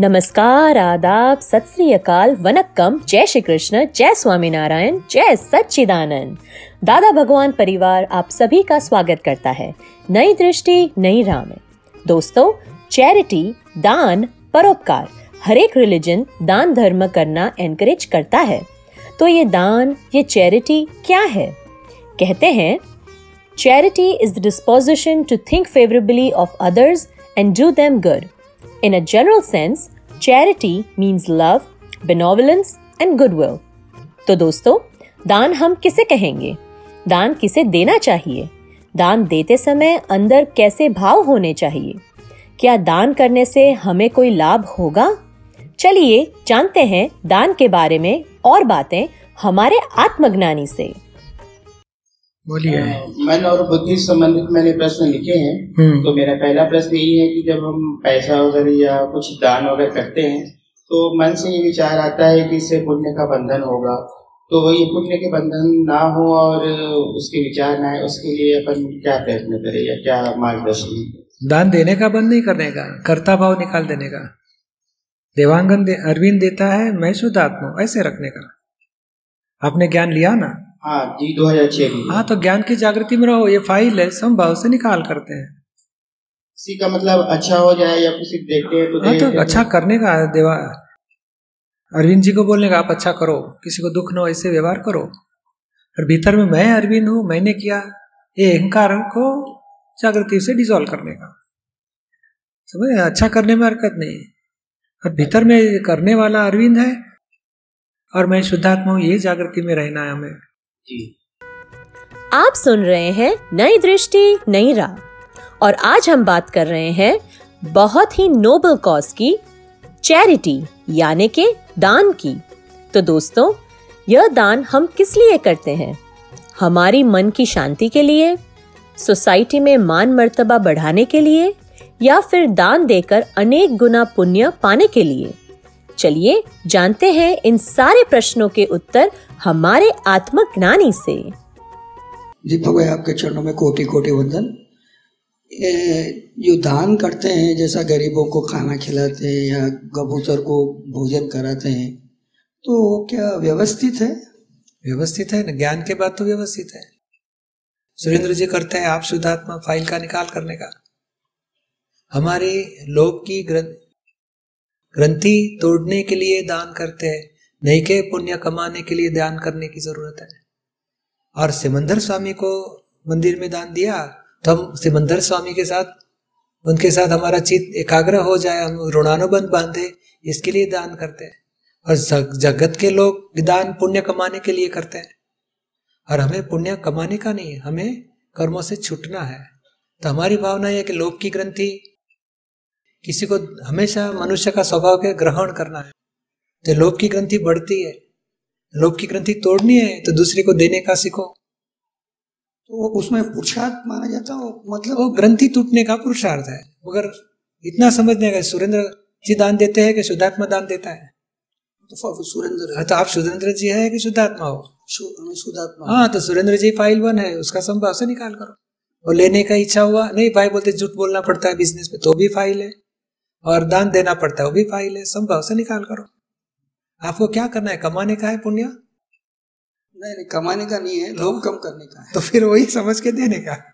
नमस्कार, आदाब, सत अकाल, वनक्कम, जय श्री कृष्ण, जय स्वामी नारायण, जय सच्चिदानंद। दादा भगवान परिवार आप सभी का स्वागत करता है। नई दृष्टि, नई राह में। दोस्तों, चैरिटी, दान, परोपकार हर एक रिलीजन दान धर्म करना एनकरेज करता है। तो ये दान, ये चैरिटी क्या है? कहते हैं, charity is the disposition to think favourably of others and do them good In a general sense, charity means love, benevolence and goodwill. तो दोस्तों दान हम किसे कहेंगे? दान किसे देना चाहिए? दान देते समय अंदर कैसे भाव होने चाहिए? क्या दान करने से हमें कोई लाभ होगा? चलिए जानते हैं दान के बारे में और बातें हमारे आत्मज्ञानी से। बोलिए। मन और बुद्धि संबंधित मैंने प्रश्न लिखे हैं। हम्म। तो मेरा पहला प्रश्न यही है कि जब हम पैसा वगैरह या कुछ दान वगैरह करते हैं तो मन से ये विचार आता है कि इससे पुण्य का बंधन होगा। तो ये पुण्य के बंधन ना हो और उसके विचार ना है उसके लिए अपन क्या प्रयत्न करें या क्या मार्गदर्शन दान देने का बंद नहीं करने का कर्ता भाव निकाल देने का। देवांगन दे, अरविंद देता है मैं शुद्ध आत्मा ऐसे रखने का। आपने ज्ञान लिया ना? हाँ जी दो हज़ार छह हाँ तो ज्ञान की जागृति में रहो ये फ़ाइल है संभाव से निकाल करते हैं। किसी का मतलब अच्छा हो जाए या कुछ देखते हैं तो हाँ तो। अच्छा करने का है देवा। अरविंद जी को बोलने का आप अच्छा करो किसी को दुख न हो ऐसे व्यवहार करो। और भीतर में मैं अरविंद हूँ मैंने किया ये अहंकार को जागृति से डिजोल्व करने का। समझ? अच्छा करने में हरकत नहीं। और भीतर में करने वाला अरविंद है और मैं शुद्धात्मा हूँ ये जागृति में रहना है हमें। आप सुन रहे हैं नई दृष्टि, नई राह। और आज हम बात कर रहे हैं बहुत ही नोबल कॉज की, चैरिटी, यानी के दान की। तो दोस्तों, यह दान हम किस लिए करते हैं? हमारी मन की शांति के लिए, सोसाइटी में मान मर्तबा बढ़ाने के लिए, या फिर दान देकर अनेक गुना पुण्य पाने के लिए? चलिए जानते हैं इन सारे प्रश्नों के उत्तर हमारे आत्मज्ञानी से। दीपक भाई आपके चरणों में कोटि कोटि वंदन जो दान करते हैं जैसा गरीबों को खाना खिलाते हैं या कबूतर को भोजन कराते हैं तो क्या व्यवस्थित है? व्यवस्थित है ना? ज्ञान के बाद तो व्यवस्थित है। सुरेंद्र जी करते हैं आप शुद्धात्मा फ़ाइल का निकाल करने का। हमारे लोग की ग्रंथ ग्रंथि तोड़ने के लिए दान करते हैं। नहीं के पुण्य कमाने के लिए दान करने की ज़रूरत है। और सिमंदर स्वामी को मंदिर में दान दिया तो हम सिमंदर स्वामी के साथ, उनके साथ हमारा चित्त एकाग्र हो जाए, हम ऋणानुबंध बांधे, इसके लिए दान करते हैं। और जगत के लोग दान पुण्य कमाने के लिए करते हैं। और हमें पुण्य कमाने का नहीं, हमें कर्मों से छूटना है। तो हमारी भावना यह कि लोक की ग्रंथि, किसी को हमेशा मनुष्य का स्वभाव के ग्रहण करना है। तो लोक की ग्रंथि बढ़ती है। लोभ की ग्रंथि तोड़नी है तो दूसरे को देने का सीखो। तो उसमें पुरुषार्थ माना जाता है मतलब वो ग्रंथि टूटने का पुरुषार्थ है। मगर इतना समझने का सुरेंद्र जी दान देते हैं कि शुद्धात्मा दान देता है? तो सुरेंद्र हाँ, तो आप सुरेंद्र जी है कि शुद्धात्मा हो? शुद्धात्मा। हाँ तो सुरेंद्र जी फ़ाइल वन है उसका संभाव से निकाल करो। और लेने का इच्छा हुआ नहीं भाई बोलते झूठ बोलना पड़ता है बिज़नेस में तो भी फ़ाइल है। और दान देना पड़ता है वो भी फ़ाइल है संभाव से निकाल करो। आपको क्या करना है? कमाने का है पुण्य? नहीं नहीं कमाने का नहीं है लोग कम करने का है। तो फिर वही समझ के देने का।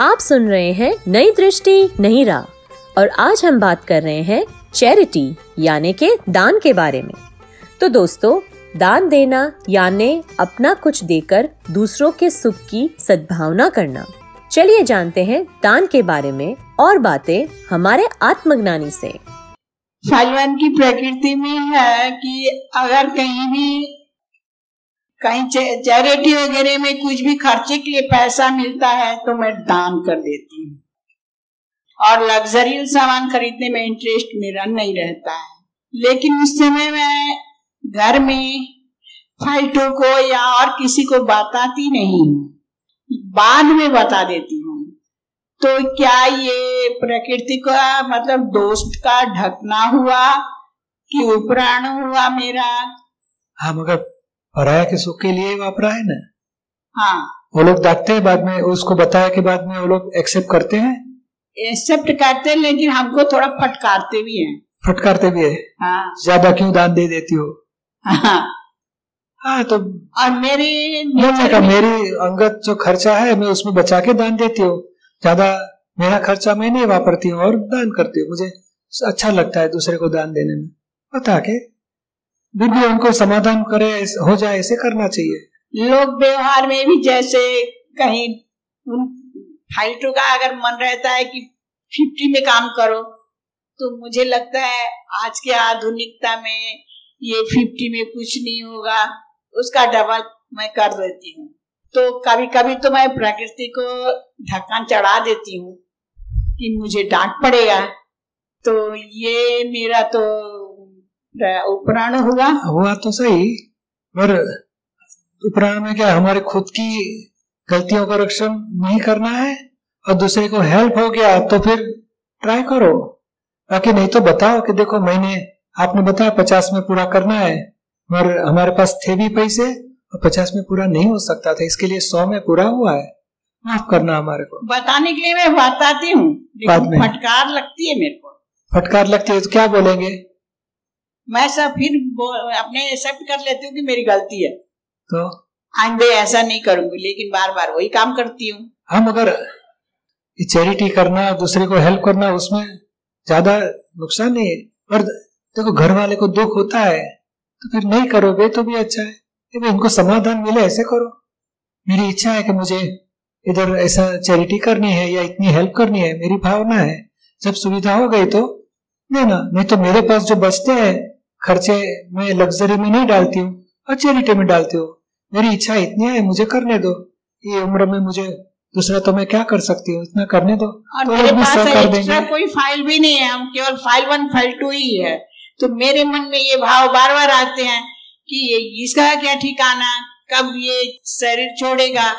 आप सुन रहे हैं नई दृष्टि नई राह। और आज हम बात कर रहे हैं चैरिटी यानी के दान के बारे में। तो दोस्तों दान देना यानी अपना कुछ देकर दूसरों के सुख की सद्भावना करना। चलिए जानते हैं दान के बारे में और बातें हमारे आत्मज्ञानी से। फलवन की प्रकृति में है कि अगर कहीं भी, कहीं चैरिटी वगैरह में कुछ भी खर्चे के लिए पैसा मिलता है तो मैं दान कर देती हूँ। और लग्जरियल सामान खरीदने में इंटरेस्ट मेरा नहीं रहता है। लेकिन उस समय मैं घर में फाइटों को या और किसी को बताती नहीं हूँ। बाद में बता देती हूँ। तो क्या ये प्रकृति का मतलब दोस्त का ढकना हुआ कि उपराण हुआ मेरा? हाँ मगर पराया के सुख के लिए वापरा है ना? हाँ। वो लोग देखते हैं बाद में उसको बताया के बाद में वो लोग एक्सेप्ट करते हैं? एक्सेप्ट करते हैं लेकिन हमको थोड़ा फटकारते भी हैं। फटकारते भी है? हाँ। ज़्यादा क्यों दान दे देती हो? हाँ। हाँ तो और मेरे मेरी अंगत जो खर्चा है मैं उसमें बचा के दान देती हूँ। ज़्यादा मेरा खर्चा मैं नहीं वापरती हूँ और दान करती हूँ। मुझे अच्छा लगता है दूसरे को दान देने में। बता के? फिर भी उनको समाधान करे हो जाए, ऐसे करना चाहिए। लोग व्यवहार में भी जैसे कहीं उन फाइटों का अगर मन रहता है कि फिफ्टी में काम करो तो मुझे लगता है आज के आधुनिकता में ये फिफ्टी में कुछ नहीं होगा, उसका डबल मैं कर देती हूँ। तो कभी कभी तो मैं प्रकृति को ढक्कन चढ़ा देती हूँ कि मुझे डांट पड़ेगा। तो ये मेरा तो उपराण हुआ। हुआ तो सही, पर प्राण में क्या हमारे खुद की गलतियों का रक्षण नहीं करना है और दूसरे को हेल्प हो गया तो फिर ट्राई करो। बाकी नहीं तो बताओ कि देखो मैंने, आपने बताया पचास में पूरा करना है, मगर हमारे पास थे भी पैसे और पचास में पूरा नहीं हो सकता था इसके लिए सौ में पूरा हुआ है। माफ़ करना हमारे को। बताने के लिए मैं बताती हूँ। फटकार लगती है मेरे को। फटकार लगती है तो क्या बोलेंगे? मैं सब फिर अपने एक्सेप्ट कर लेती हूँ कि मेरी गलती है। तो? आइंदे ऐसा नहीं करूँगी लेकिन बार बार वही काम करती हूँ। हम अगर चैरिटी करना दूसरे को हेल्प करना उसमें ज़्यादा नुकसान नहीं है। और देखो घर वाले को दुख होता है तो फिर नहीं करोगे तो भी अच्छा है। कि भाई इनको समाधान मिले ऐसे करो। मेरी इच्छा है कि मुझे इधर ऐसा चैरिटी करनी है या इतनी हेल्प करनी है मेरी भावना है। जब सुविधा हो गई तो देना नहीं तो मेरे पास जो बचते हैं खर्चे मैं लग्जरी में नहीं डालती हूँ और चैरिटी में डालती हूँ। मेरी इच्छा इतनी है मुझे करने दो। ये उम्र में मुझे दूसरा तो मैं क्या कर सकती हूँ इतना करने दो। और तो मेरे पास कर देंगे। कोई फ़ाइल भी नहीं है हम केवल फ़ाइल वन फ़ाइल टू ही है। तो मेरे मन में ये भाव बार बार आते हैं कि ये इसका क्या ठिकाना कब ये शरीर छोड़ेगा?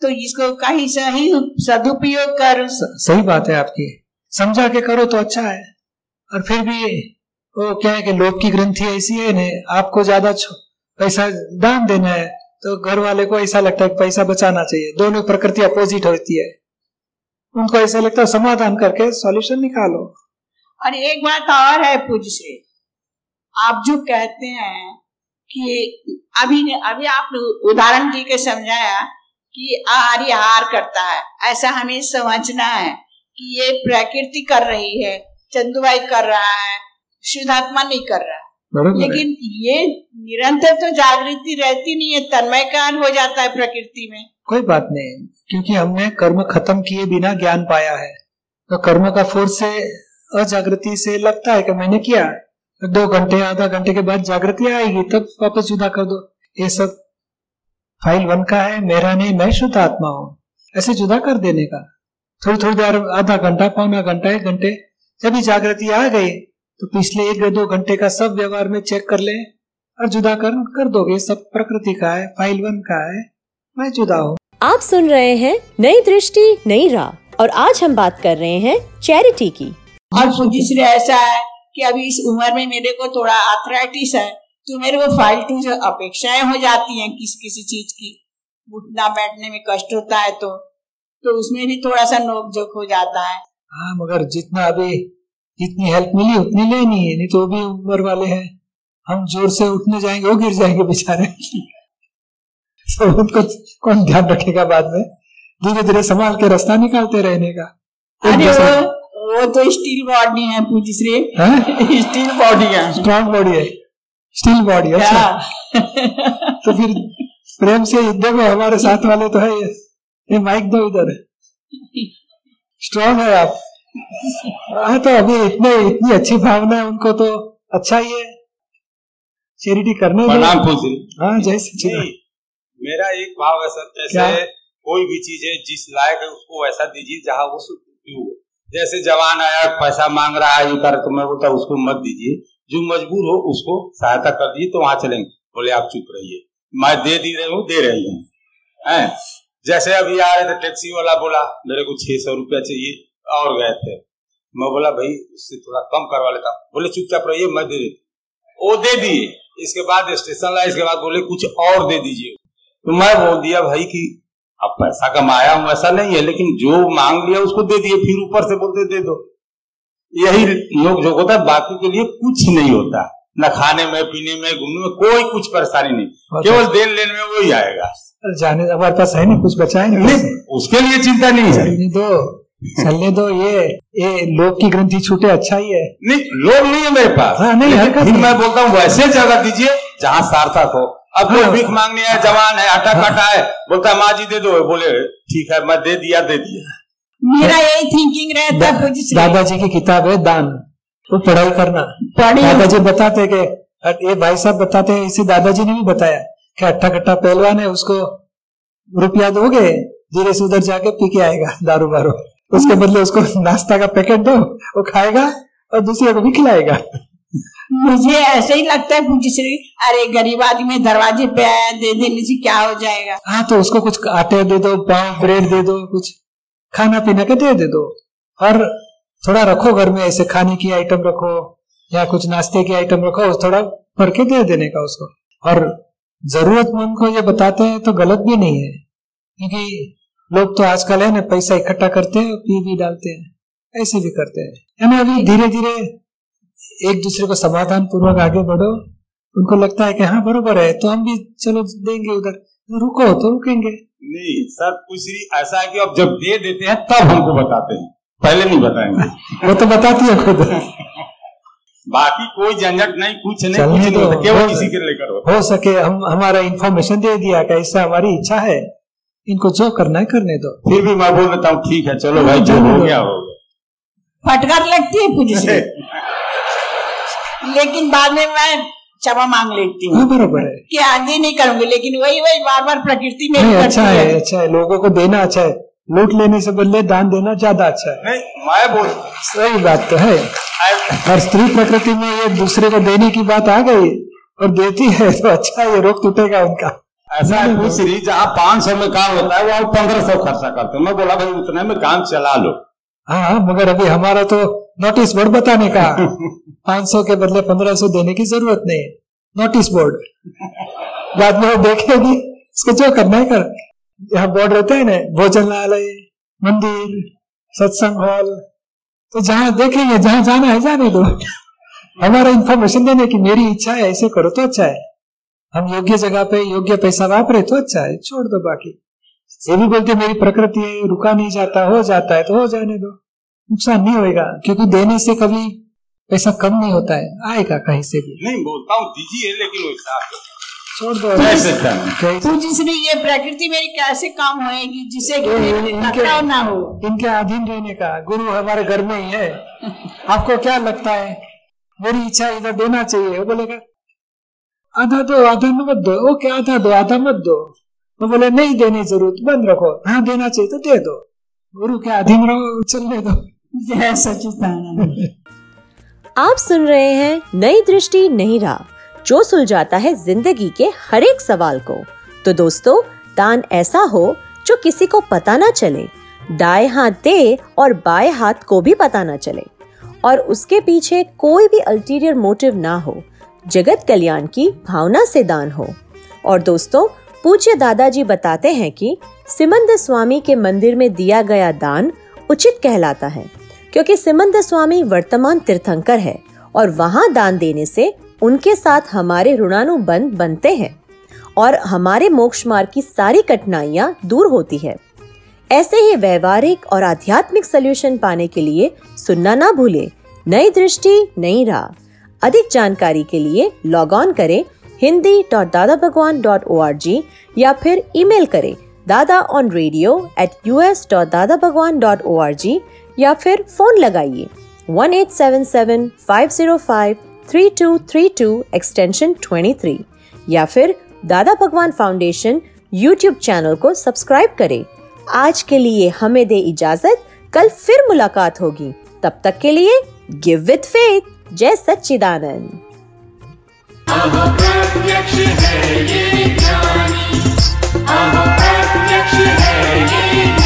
तो इसको कहीं सही सदुपयोग कर। स- सही बात है आपकी। समझा के करो तो अच्छा है। और फिर भी वो क्या है कि लोग की ग्रंथि ऐसी है ना आपको ज़्यादा पैसा दान देना है तो घर वाले को ऐसा लगता है पैसा बचाना चाहिए। दोनों प्रकृति अपोजिट होती है। उनको ऐसा लगता है समाधान करके सॉल्यूशन निकालो। और एक बात और है पूज से। आप जो कहते हैं कि अभी अभी आप उदाहरण दी के समझाया कि आहारी आहार करता है। ऐसा हमें समझना है कि ये प्रकृति कर रही है चंदुभाई कर रहा है शुद्धात्मा नहीं कर रहा। है। लेकिन ये निरंतर तो जागृति रहती नहीं है तन्मय काल हो जाता है प्रकृति में। कोई बात नहीं क्योंकि हमने कर्म खत्म किए बिना ज्ञान पाया है। तो कर्म का फोर्स से अजागृति से लगता है कि मैंने किया दो घंटे आधा घंटे के बाद जागृति आएगी तब वापस जुदा कर दो। ये सब फ़ाइल वन का है मेरा नहीं मैं शुद्ध आत्मा हूँ। ऐसे जुदा कर देने का। थोड़ी थोड़ी देर आधा घंटा पौना घंटा एक घंटे जब भी जागृति आ गई तो पिछले एक दो घंटे का सब व्यवहार में चेक कर ले और जुदा कर कर दोगे सब प्रकृति का है फ़ाइल वन का है मैं जुदा हूँ। आप सुन रहे हैं नई दृष्टि नई राह और आज हम बात कर रहे हैं चैरिटी की। और पूजिश्री ऐसा है कि अभी इस उम्र में मेरे को थोड़ा आर्थराइटिस है तो मेरे को फ़ाइल टू जो अपेक्षाएँ हो जाती हैं किसी किसी चीज़ की उठना बैठने में कष्ट होता है तो तो उसमें भी थोड़ा सा नोक झोंक हो जाता है। हाँ मगर जितना अभी जितनी हेल्प मिली उतनी लेनी है नहीं तो भी उम्र वाले हैं। हम ज़ोर से उठने जाएँगे वो गिर जाएँगे बेचारे। तो उनको कौन ध्यान रखेगा बाद में? धीरे धीरे संभाल के रास्ता निकालते रहने का। अरे वो तो स्टील बॉडी है पूजिश्री हैं? स्टील बॉडी है। स्ट्रॉन्ग बॉडी है। स्टील बॉडी है। अच्छा तो फिर प्रेम से देखो हमारे साथ वाले तो है ये। ये माइक दो इधर। स्ट्रॉन्ग है आप। हाँ तो अभी इतने इतनी अच्छी भावना है उनको तो अच्छा ही है। चैरिटी करने दो प्रणाम फूल हाँ जय नहीं मेरा एक भाव है सर क्या? जैसे कोई भी चीज़ है जिस लायक है उसको वैसा दीजिए जहाँ वो उपयोगी हो जैसे जवान आया, पैसा मांग रहा है ये कर तो मैं बोलता उसको मत दीजिए। जो मजबूर हो, उसको सहायता कर दीजिए तो वहाँ चलेंगे। बोले, आप चुप रहिए। मैं दे दी रही हूँ, दे रही हूँ? जैसे अभी आ रहे थे टैक्सी वाला बोला, मेरे को छह सौ रुपया चाहिए, और गए थे। मैं बोला, भाई, उससे थोड़ा कम करवा लेता बोले, चुपचाप रहिए, मैं दे देती वो दे दिए। इसके बाद स्टेशन लाए इसके बाद बोले, कुछ और दे दीजिए। तो मैं बोल दिया, भाई, कि अब पैसा कमाया हूँ ऐसा नहीं है लेकिन जो मांग लिया उसको दे दिए फिर ऊपर से बोलते दे दो। यही लोग जो होता है बाकी के लिए कुछ नहीं होता। न खाने में पीने में घूमने में कोई कुछ परेशानी नहीं। केवल देन लेने में वही आएगा। जाने हमारे पास है ना कुछ बचा है नहीं? उसके लिए चिंता नहीं है। चलने दो चलने दो ये ये लोग की ग्रंथि छूटे अच्छा ही है। नहीं लोग नहीं है मेरे पास। हाँ, नहीं, हरकत नहीं। मैं बोलता हूँ वैसे जगह दीजिए जहाँ सार्थक हो। अब कोई हाँ। भीख मांगने आया जवान है आटा काटा है बोलता माँ जी दे दो। बोले ठीक है मैं दे दिया दे दिया। मेरा यही थिंकिंग रहता है श्री। दादाजी की किताब है दान। वो पढ़ाई करना। दादाजी बताते कि ये भाई साहब बताते हैं इसे दादाजी ने भी बताया। कि अट्ठा कट्टा पहलवान है उसको रुपया दोगे? धीरे से उधर जाके पी के आएगा दारू वारू। उसके बदले उसको नाश्ता का पैकेट दो वो खाएगा और दूसरे को भी खिलाएगा। मुझे ऐसे ही लगता है श्री। अरे, गरीब आदमी दरवाजे पे आया, दे देने से क्या हो जाएगा? हाँ तो उसको कुछ आटे दे दो, पाव, ब्रेड दे दो, कुछ खाना पीना के दे दे दो। और थोड़ा रखो घर में, ऐसे खाने की आइटम रखो, या कुछ नाश्ते की आइटम रखो थोड़ा भर के दे देने का उसको। और जरूरतमंद को ये बताते हैं तो गलत भी नहीं है। क्योंकि लोग तो आजकल है ना, पैसा इकट्ठा करते हैं, पी भी डालते हैं, ऐसे भी करते हैं। है अभी धीरे धीरे एक दूसरे को समाधान पूर्वक आगे बढ़ो। उनको लगता है कि हाँ बरोबर है तो हम भी चलो देंगे उधर। रुको तो रुकेंगे। नहीं सर कुछ ही ऐसा है कि अब जब दे देते हैं तब हमको बताते हैं। पहले नहीं बताएँगे। वो तो बताती है खुद। बाकी कोई झंझट नहीं कुछ नहीं चलने कुछ। होता केवल हो- किसी के लेकर होता हो सके हम हमारा इन्फॉर्मेशन दे दिया कि ऐसा हमारी इच्छा है? इनको जो करना है करने दो। फिर भी मैं बोल देता हूँ ठीक है चलो भाई जो हो गया हो गया। फटकार लगती है श्री लेकिन बाद में मैं क्षमा मांग लेती हूँ। हाँ बरोबर है। कि आगे नहीं करूँगी लेकिन वही वही बार बार प्रकृति में नहीं अच्छा है। अच्छा है। लोगों को देना अच्छा है। लूट लेने से बदले दान देना ज़्यादा अच्छा है। नहीं मैं बोल। सही बात तो है। और स्त्री प्रकृति में ये दूसरे को देने की बात आ गई और देती है तो अच्छा है ये रोक टूटेगा उनका। ऐसा है कुछ जहाँ पाँच सौ में काम होता है वो पंद्रह सौ खर्चा करते हैं। मैं बोला भाई उतने में काम चला लो। हाँ मगर अभी हमारा तो नोटिस बोर्ड बताने का। पाँच सौ के बदले पंद्रह सौ देने की ज़रूरत नहीं। है नोटिस बोर्ड बाद में वो देखेगी इसको जो करना है कर। यहाँ बोर्ड रहते हैं ना भोजनालय मंदिर सत्संग हॉल तो जहाँ देखेंगे जहाँ जाना है जाने दो। हमारा इंफॉर्मेशन देने की मेरी इच्छा है ऐसे करो तो अच्छा है। हम योग्य जगह पे योग्य पैसा वापरे तो अच्छा है छोड़ दो बाकी। ये भी बोलते मेरी प्रकृति है रुका नहीं जाता हो जाता है तो हो जाने दो। नुकसान नहीं होएगा क्योंकि देने से कभी पैसा कम नहीं होता है आएगा कहीं से भी। नहीं बोलता हूँ दीजिए लेकिन छोड़ दो। जैसे पूज्य श्री ये प्रकृति मेरी कैसे काम होएगी ये- मेरी इनके- ना हो। इनके अधीन रहने का गुरु हमारे घर में ही है। आपको क्या लगता है? मेरी इच्छा इधर देना चाहिए वो बोलेगा आधा दो आधा मत दो ओके आधा दो आधा मत दो। वो बोले नहीं देने ज़रूरत बंद रखो। हाँ देना चाहिए तो दे दो। गुरु के अधीन रहो चलने दो? जय सचिदानंद आप सुन रहे हैं नई दृष्टि नई राह जो सुलझाता है ज़िंदगी के हर एक सवाल को। तो दोस्तों दान ऐसा हो जो किसी को पता ना चले दाएँ हाथ दे और बाएँ हाथ को भी पता ना चले और उसके पीछे कोई भी अल्टीरियर मोटिव ना हो जगत कल्याण की भावना से दान हो। और दोस्तों पूज्य दादाजी बताते हैं कि सिमंद स्वामी के मंदिर में दिया गया दान उचित कहलाता है, क्योंकि सिमंद स्वामी वर्तमान तीर्थंकर है और वहाँ दान देने से उनके साथ हमारे ऋणानुबंध बनते हैं और हमारे मोक्ष मार्ग की सारी कठिनाइयाँ दूर होती है। ऐसे ही व्यवहारिक और आध्यात्मिक सलूशन पाने के लिए सुनना ना भूले। नई दृष्टि, नई राह। अधिक जानकारी के लिए लॉग ऑन करें Hindi dot Dada Bhagwan dot O R G या फिर ईमेल करें, Dada on radio at U S dot Dada Bhagwan dot O R G या फिर फ़ोन लगाइए one eight seven seven five zero five three two three two extension twenty three या फिर Dada Bhagwan foundation YouTube channel को subscribe करें। आज के लिए हमें दे इजाज़त, कल फिर मुलाकात होगी। तब तक के लिए गिव विथ फेथ जय सच्चिदानंद। अप्रत्यक्ष है ये ज्ञानी अप्रत्यक्ष है ये